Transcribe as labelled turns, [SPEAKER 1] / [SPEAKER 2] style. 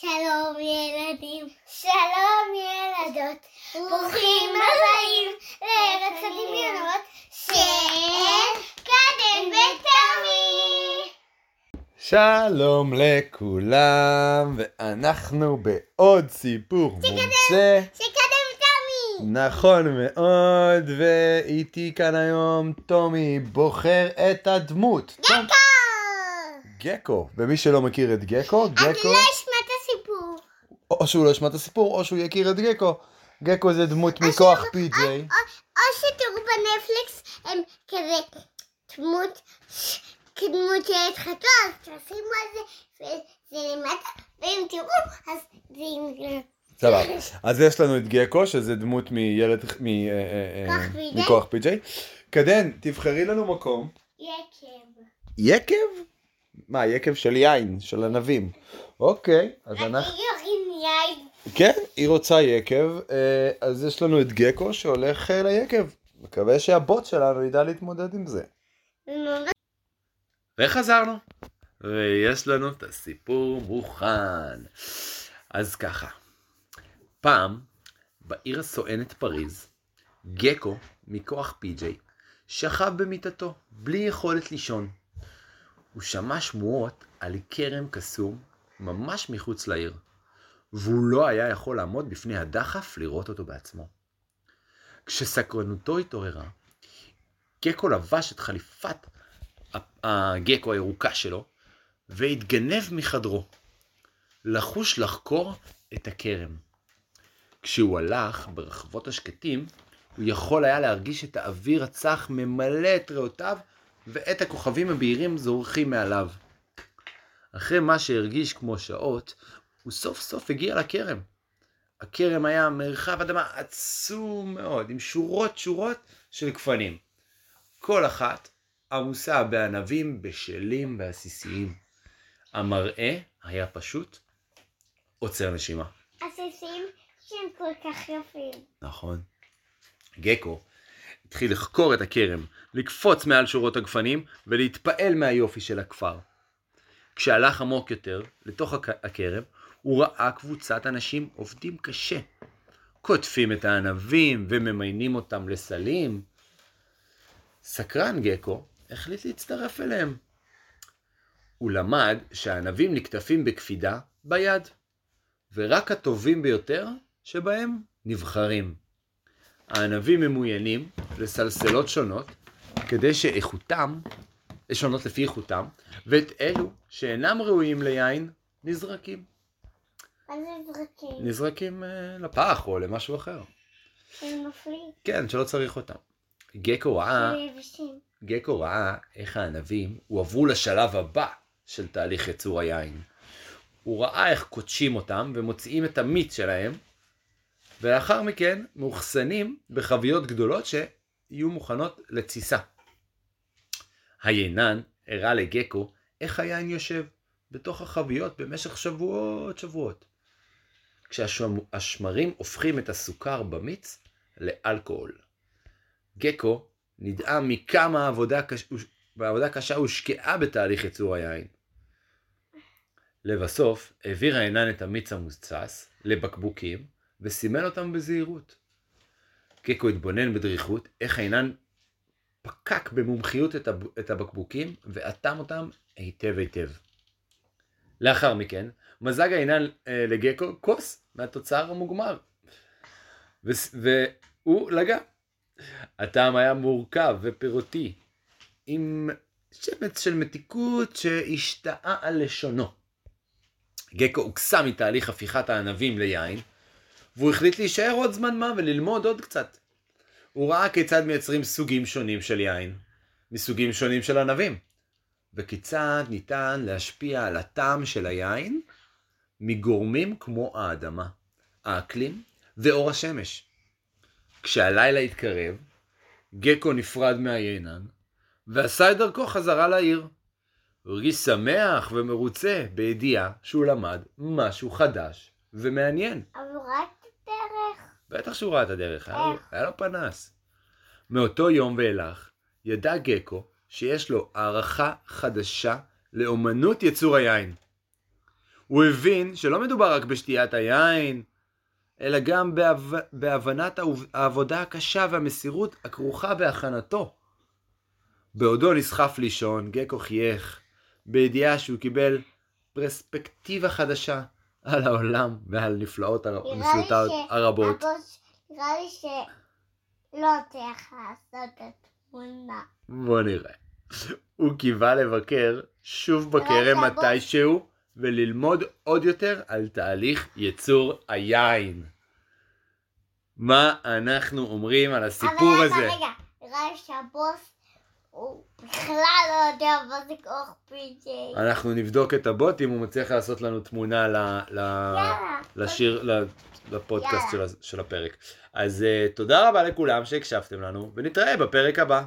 [SPEAKER 1] שלום ילדים, שלום ילדות, ברוכים הבאים לארץ הדמיונות של קדם ותמי.
[SPEAKER 2] שלום לכולם, ואנחנו בעוד סיפור מומצא.
[SPEAKER 1] שקדם ותמי.
[SPEAKER 2] נכון מאוד, ואיתי כאן היום טומי בוחר את הדמות. טום- גקו. ומי שלא מכיר את גקו,
[SPEAKER 1] את
[SPEAKER 2] גקו,
[SPEAKER 1] לא אשמע את.
[SPEAKER 2] או שהוא לא ישמע את הסיפור, או שהוא יכיר את גקו. גקו זה דמות מכוח פי.ג'יי.
[SPEAKER 1] או- או שתראו בנטפליקס הם כזה דמות, כדמות של חתול, אז תשימו על זה, וזה למטה, ואם תראו, אז זה עם...
[SPEAKER 2] סבבה. אז יש לנו את גקו, שזה דמות מילד, מ- אה, אה, אה.
[SPEAKER 1] מכוח פי.ג'יי.
[SPEAKER 2] קדן, תבחרי לנו מקום.
[SPEAKER 1] יקב.
[SPEAKER 2] יקב? מה, יקב של יין, של ענבים. אוקיי, אז אנחנו...
[SPEAKER 1] יין.
[SPEAKER 2] כן, היא רוצה יקב, אה, אז יש לנו את גקו שהולך אה, ליקב. מקווה שהבוט שלנו ידע להתמודד עם זה. וחזרנו. ויש לנו את הסיפור מוכן. אז ככה, פעם, בעיר הסואנת פריז, גקו, מכוח פי.ג'יי, שכב במיטתו, בלי יכולת לישון. הוא שמע שמועות על כרם קסום ממש מחוץ לעיר, והוא לא היה יכול לעמוד בפני הדחף לראות אותו בעצמו. כשסקרנותו התעוררה, גקו לבש את חליפת הגקו הירוקה שלו, והתגנב מחדרו, לחוש לחקור את הכרם. כשהוא הלך ברחבות השקטים, הוא יכול היה להרגיש את האוויר הצח ממלא את ריאותיו, ואת הכוכבים הבהירים זורחים מעליו. אחרי מה שהרגיש כמו שעות, הוא סוף סוף הגיע לכרם. הכרם היה מרחב אדמה עצום מאוד, עם שורות שורות של גפנים. כל אחת עמוסה בענבים בשלים ועסיסיים. המראה היה פשוט עוצר נשימה.
[SPEAKER 1] עסיסים שהם כל כך יפים.
[SPEAKER 2] נכון. גקו התחיל לחקור את הכרם, לקפוץ מעל שורות הגפנים ולהתפעל מהיופי של הכפר. כשהלך עמוק יותר לתוך הכ- הכרם, הוא ראה קבוצת אנשים עובדים קשה. קוטפים את הענבים וממיינים אותם לסלים. סקרן גקו החליט להצטרף אליהם. הוא למד שהענבים נקטפים בקפידה ביד, ורק הטובים ביותר שבהם נבחרים. הענבים ממוינים לסלסלות שונות, כדי שאיכותם, שונות לפי איכותם, ואת אלו שאינם ראויים ליין, נזרקים.
[SPEAKER 1] מה זה זרקים?
[SPEAKER 2] נזרקים אה, לפח או למשהו אחר.
[SPEAKER 1] שהם מפליאים.
[SPEAKER 2] כן, שלא צריך אותם. גקו ראה. גקו ראה איך הענבים הועברו לשלב הבא של תהליך ייצור היין. הוא ראה איך קודשים אותם ומוציאים את המיץ שלהם, ולאחר מכן מאוחסנים בחביות גדולות שיהיו מוכנות לתסיסה. היינן הראה לגקו איך היין יושב בתוך החביות במשך שבועות שבועות. כשהשמרים הופכים את הסוכר במיץ לאלכוהול. גקו נדהם מכמה עבודה, קש... בעבודה קשה הושקעה בתהליך ייצור היין. לבסוף, העביר העינן את המיץ המוצס לבקבוקים וסימן אותם בזהירות. גקו התבונן בדריכות איך העינן פקק במומחיות. את הבקבוקים ואטם אותם היטב היטב. לאחר מכן, מזג העינן אה, לגקו כוס מהתוצר המוגמר. והוא לגע. הטעם היה מורכב ופירותי, עם שמץ של מתיקות שהשתאה על לשונו. גקו הוקסם מתהליך הפיכת הענבים ליין, והוא החליט להישאר עוד זמן מה וללמוד עוד קצת. הוא ראה כיצד מייצרים סוגים שונים של יין, מסוגים שונים של ענבים, וכיצד ניתן להשפיע על הטעם של היין מגורמים כמו האדמה, האקלים ואור השמש. כשהלילה התקרב, גקו נפרד מהיינן, ועשה את דרכו חזרה לעיר. הוא הרגיש שמח ומרוצה בידיעה שהוא למד משהו חדש ומעניין.
[SPEAKER 1] אבל הוא ראה את הדרך.
[SPEAKER 2] בטח שהוא ראה את הדרך, היה? היה לו פנס. מאותו יום ואילך, ידע גקו שיש לו הערכה חדשה לאומנות יצור היין. הוא הבין שלא מדובר רק בשתיית היין, אלא גם בהב... בהבנת העבודה הקשה והמסירות הכרוכה בהכנתו. בעודו נסחף לישון, גקו חייך, בידיעה שהוא קיבל פרספקטיבה חדשה על העולם ועל נפלאות נפלאותיו הרבות.
[SPEAKER 1] נראה לי שלא צריך לעשות את התמונה.
[SPEAKER 2] בוא נראה. הוא קיווה לבקר שוב בכרם. מתישהו וללמוד עוד יותר על תהליך ייצור היין. מה אנחנו אומרים על הסיפור
[SPEAKER 1] אבל
[SPEAKER 2] הזה?
[SPEAKER 1] רגע, רגע, לי שהבוס הוא בכלל לא יודע מה זה כוח פי.ג'יי.
[SPEAKER 2] אנחנו נבדוק את הבוט אם הוא מצליח לעשות לנו תמונה ל, ל,
[SPEAKER 1] יאללה.
[SPEAKER 2] לשיר, ל- לפודקאסט של, של הפרק. אז uh, תודה רבה לכולם שהקשבתם לנו, ונתראה בפרק הבא.